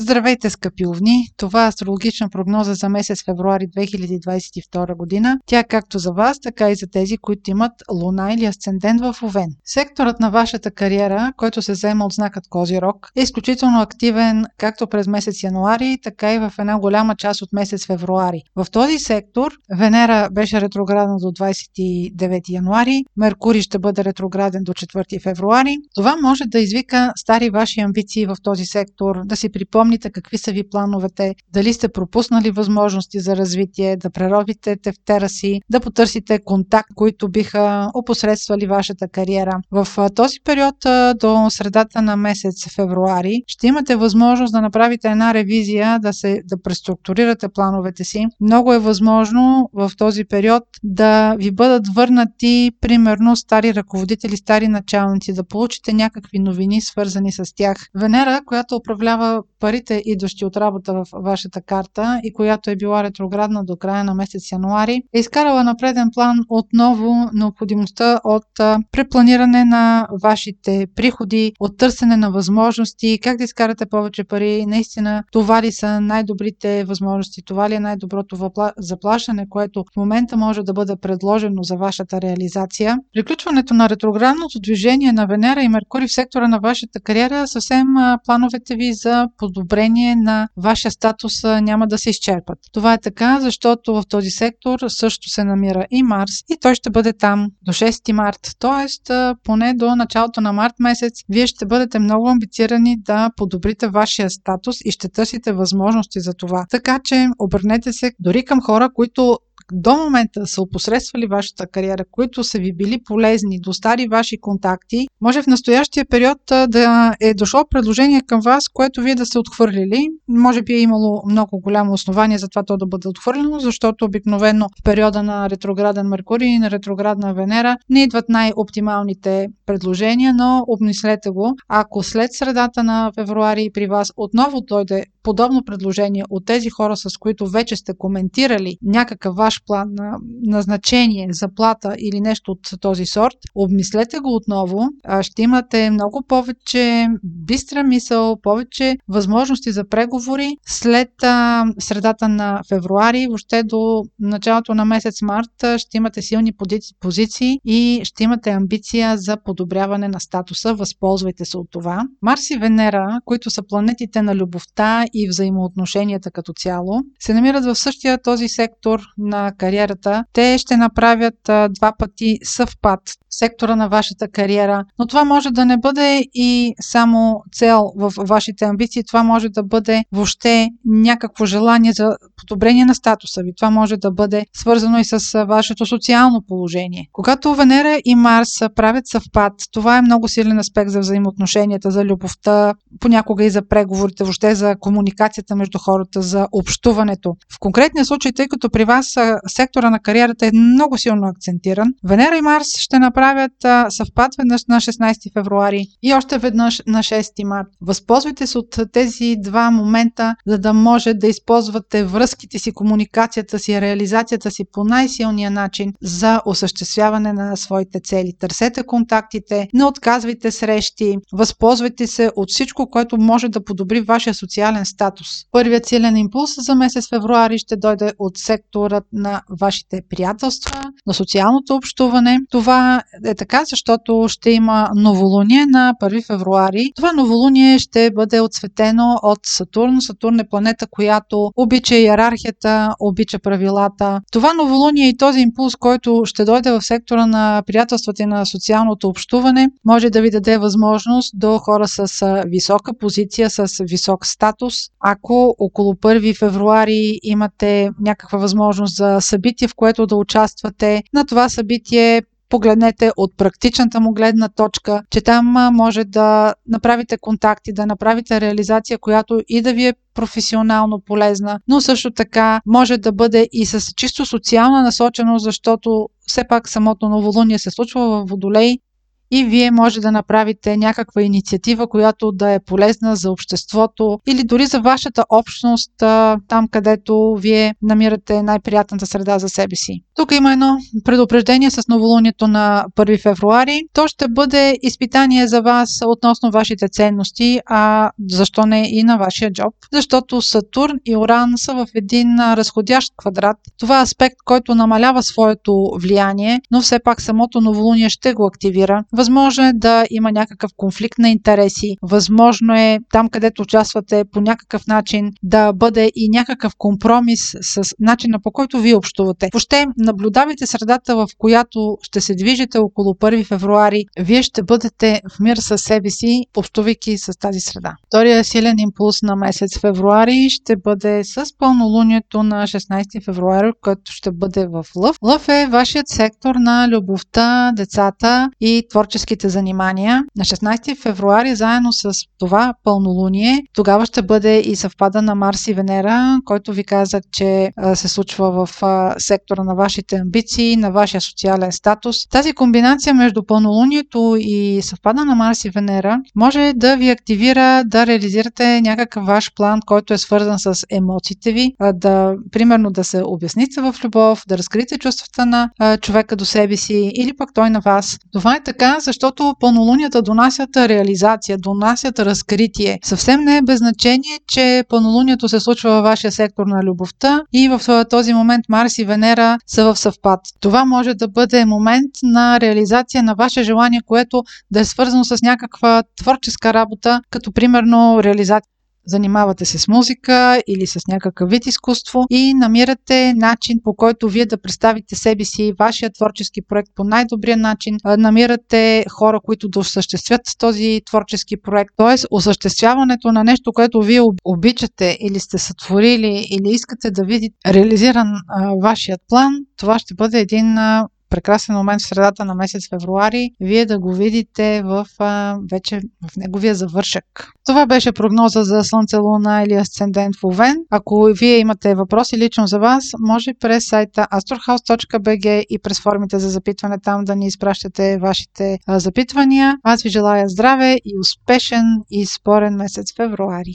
Здравейте, скъпи овни! Това е астрологична прогноза за месец февруари 2022 година. Тя е както за вас, така и за тези, които имат луна или асцендент в Овен. Секторът на вашата кариера, който се заема от знакът Козирог, е изключително активен както през месец януари, така и в една голяма част от месец февруари. В този сектор Венера беше ретроградна до 29 януари, Меркурий ще бъде ретрограден до 4 февруари. Това може да извика стари ваши амбиции в този сектор, да си припомните припомните какви са ви плановете, дали сте пропуснали възможности за развитие, да преробите тефтера си, да потърсите контакт, които биха опосредствали вашата кариера. В този период до средата на месец февруари ще имате възможност да направите една ревизия, да, се, да преструктурирате плановете си. Много е възможно в този период да ви бъдат върнати, примерно, стари ръководители, стари началници, да получите някакви новини, свързани с тях. Венера, която управлява парите, идващи от работа в вашата карта и която е била ретроградна до края на месец януари, е изкарала на преден план отново необходимостта от препланиране на вашите приходи, от търсене на възможности, как да изкарате повече пари. Наистина, това ли са най-добрите възможности, това ли е най-доброто заплащане, което в момента може да бъде предложено за вашата реализация. Приключването на ретроградното движение на Венера и Меркурий в сектора на вашата кариера съвсем плановете ви за подобрение на вашия статус няма да се изчерпат. Това е така, защото в този сектор също се намира и Марс и той ще бъде там до 6 март. Тоест, поне до началото на март месец, вие ще бъдете много амбицирани да подобрите вашия статус и ще търсите възможности за това. Така че обърнете се дори към хора, които до момента са опосредствали вашата кариера, които са ви били полезни, до стари ваши контакти, може в настоящия период да е дошло предложение към вас, което вие да сте отхвърлили. Може би е имало много голямо основание за това то да бъде отхвърлено, защото обикновено в периода на ретрограден Меркурий и на ретроградна Венера не идват най-оптималните предложения, но обмислете го. Ако след средата на февруари при вас отново дойде подобно предложение от тези хора, с които вече сте коментирали някакъв ваш план на назначение, заплата или нещо от този сорт, обмислете го отново. Ще имате много повече бистра мисъл, повече възможности за преговори след средата на февруари, въобще до началото на месец март ще имате силни позиции и ще имате амбиция за подобряване на статуса. Възползвайте се от това. Марс и Венера, които са планетите на любовта и взаимоотношенията като цяло, се намират в същия този сектор на кариерата. Те ще направят два пъти съвпад сектора на вашата кариера. Но това може да не бъде и само цел в вашите амбиции, това може да бъде въобще някакво желание за подобрение на статуса ви. Това може да бъде свързано и с вашето социално положение. Когато Венера и Марс правят съвпад, това е много силен аспект за взаимоотношенията, за любовта, понякога и за преговорите, въобще за комуникацията между хората, за общуването. В конкретния случай, тъй като при вас сектора на кариерата е много силно акцентиран, Венера и Марс ще направят правят а, съвпад веднъж на 16 февруари и още веднъж на 6 март. Възползвайте се от тези два момента, за да може да използвате връзките си, комуникацията си, реализацията си по най-силния начин за осъществяване на своите цели. Търсете контактите, не отказвайте срещи, възползвайте се от всичко, което може да подобри вашия социален статус. Първият силен импулс за месец февруари ще дойде от секторът на вашите приятелства, на социалното общуване. Това е така, защото ще има новолуние на 1 февруари. Това новолуние ще бъде отсветено от Сатурн. Сатурн е планета, която обича иерархията, обича правилата. Това новолуние и този импулс, който ще дойде в сектора на приятелствата и на социалното общуване, може да ви даде възможност до хора с висока позиция, с висок статус. Ако около 1 февруари имате някаква възможност за събитие, в което да участвате, на това събитие погледнете от практичната му гледна точка, че там може да направите контакти, да направите реализация, която и да ви е професионално полезна, но също така може да бъде и с чисто социална насоченост, защото все пак самото новолуние се случва в Водолей и вие може да направите някаква инициатива, която да е полезна за обществото или дори за вашата общност, там където вие намирате най-приятната среда за себе си. Тук има едно предупреждение с новолунието на 1 февруари. То ще бъде изпитание за вас относно вашите ценности, а защо не и на вашия джоб? Защото Сатурн и Оран са в един разходящ квадрат. Това е аспект, който намалява своето влияние, но все пак самото новолуние ще го активира. Възможно е да има някакъв конфликт на интереси. Възможно е там, където участвате по някакъв начин да бъде и някакъв компромис с начина по който вие общувате. Въобще, наблюдавайте средата, в която ще се движите около 1 февруари. Вие ще бъдете в мир със себе си, общувайки с тази среда. Втория силен импулс на месец февруари ще бъде с пълнолунието на 16 февруари, което ще бъде в Лъв. Лъв е вашият сектор на любовта, децата и творческите занимания. На 16 февруари, заедно с това пълнолуние, тогава ще бъде и съвпада на Марс и Венера, който ви каза, че се случва в сектора на вашите амбиции, на вашия социален статус. Тази комбинация между пълнолунието и съвпада на Марс и Венера може да ви активира да реализирате някакъв ваш план, който е свързан с емоциите ви, да, примерно да се обясните в любов, да разкриете чувствата на човека до себе си или пък той на вас. Това е така, защото пълнолунията донасят реализация, донасят разкритие. Съвсем не е без значение, че пълнолунието се случва във вашия сектор на любовта и в този момент Марс и Венера са в съвпад. Това може да бъде момент на реализация на ваше желание, което да е свързано с някаква творческа работа, като примерно реализация занимавате се с музика или с някакъв вид изкуство и намирате начин по който вие да представите себе си, вашия творчески проект по най-добрия начин. Намирате хора, които да осъществят този творчески проект. Т.е. осъществяването на нещо, което вие обичате или сте сътворили или искате да видите реализиран а, вашият план, това ще бъде един а, прекрасен момент в средата на месец февруари, вие да го видите в а, вече в неговия завършък. Това беше прогноза за Слънце, Луна или Асцендент в Овен. Ако вие имате въпроси лично за вас, може през сайта astrohouse.bg и през формите за запитване там да ни изпращате вашите запитвания. Аз ви желая здраве и успешен и спорен месец февруари.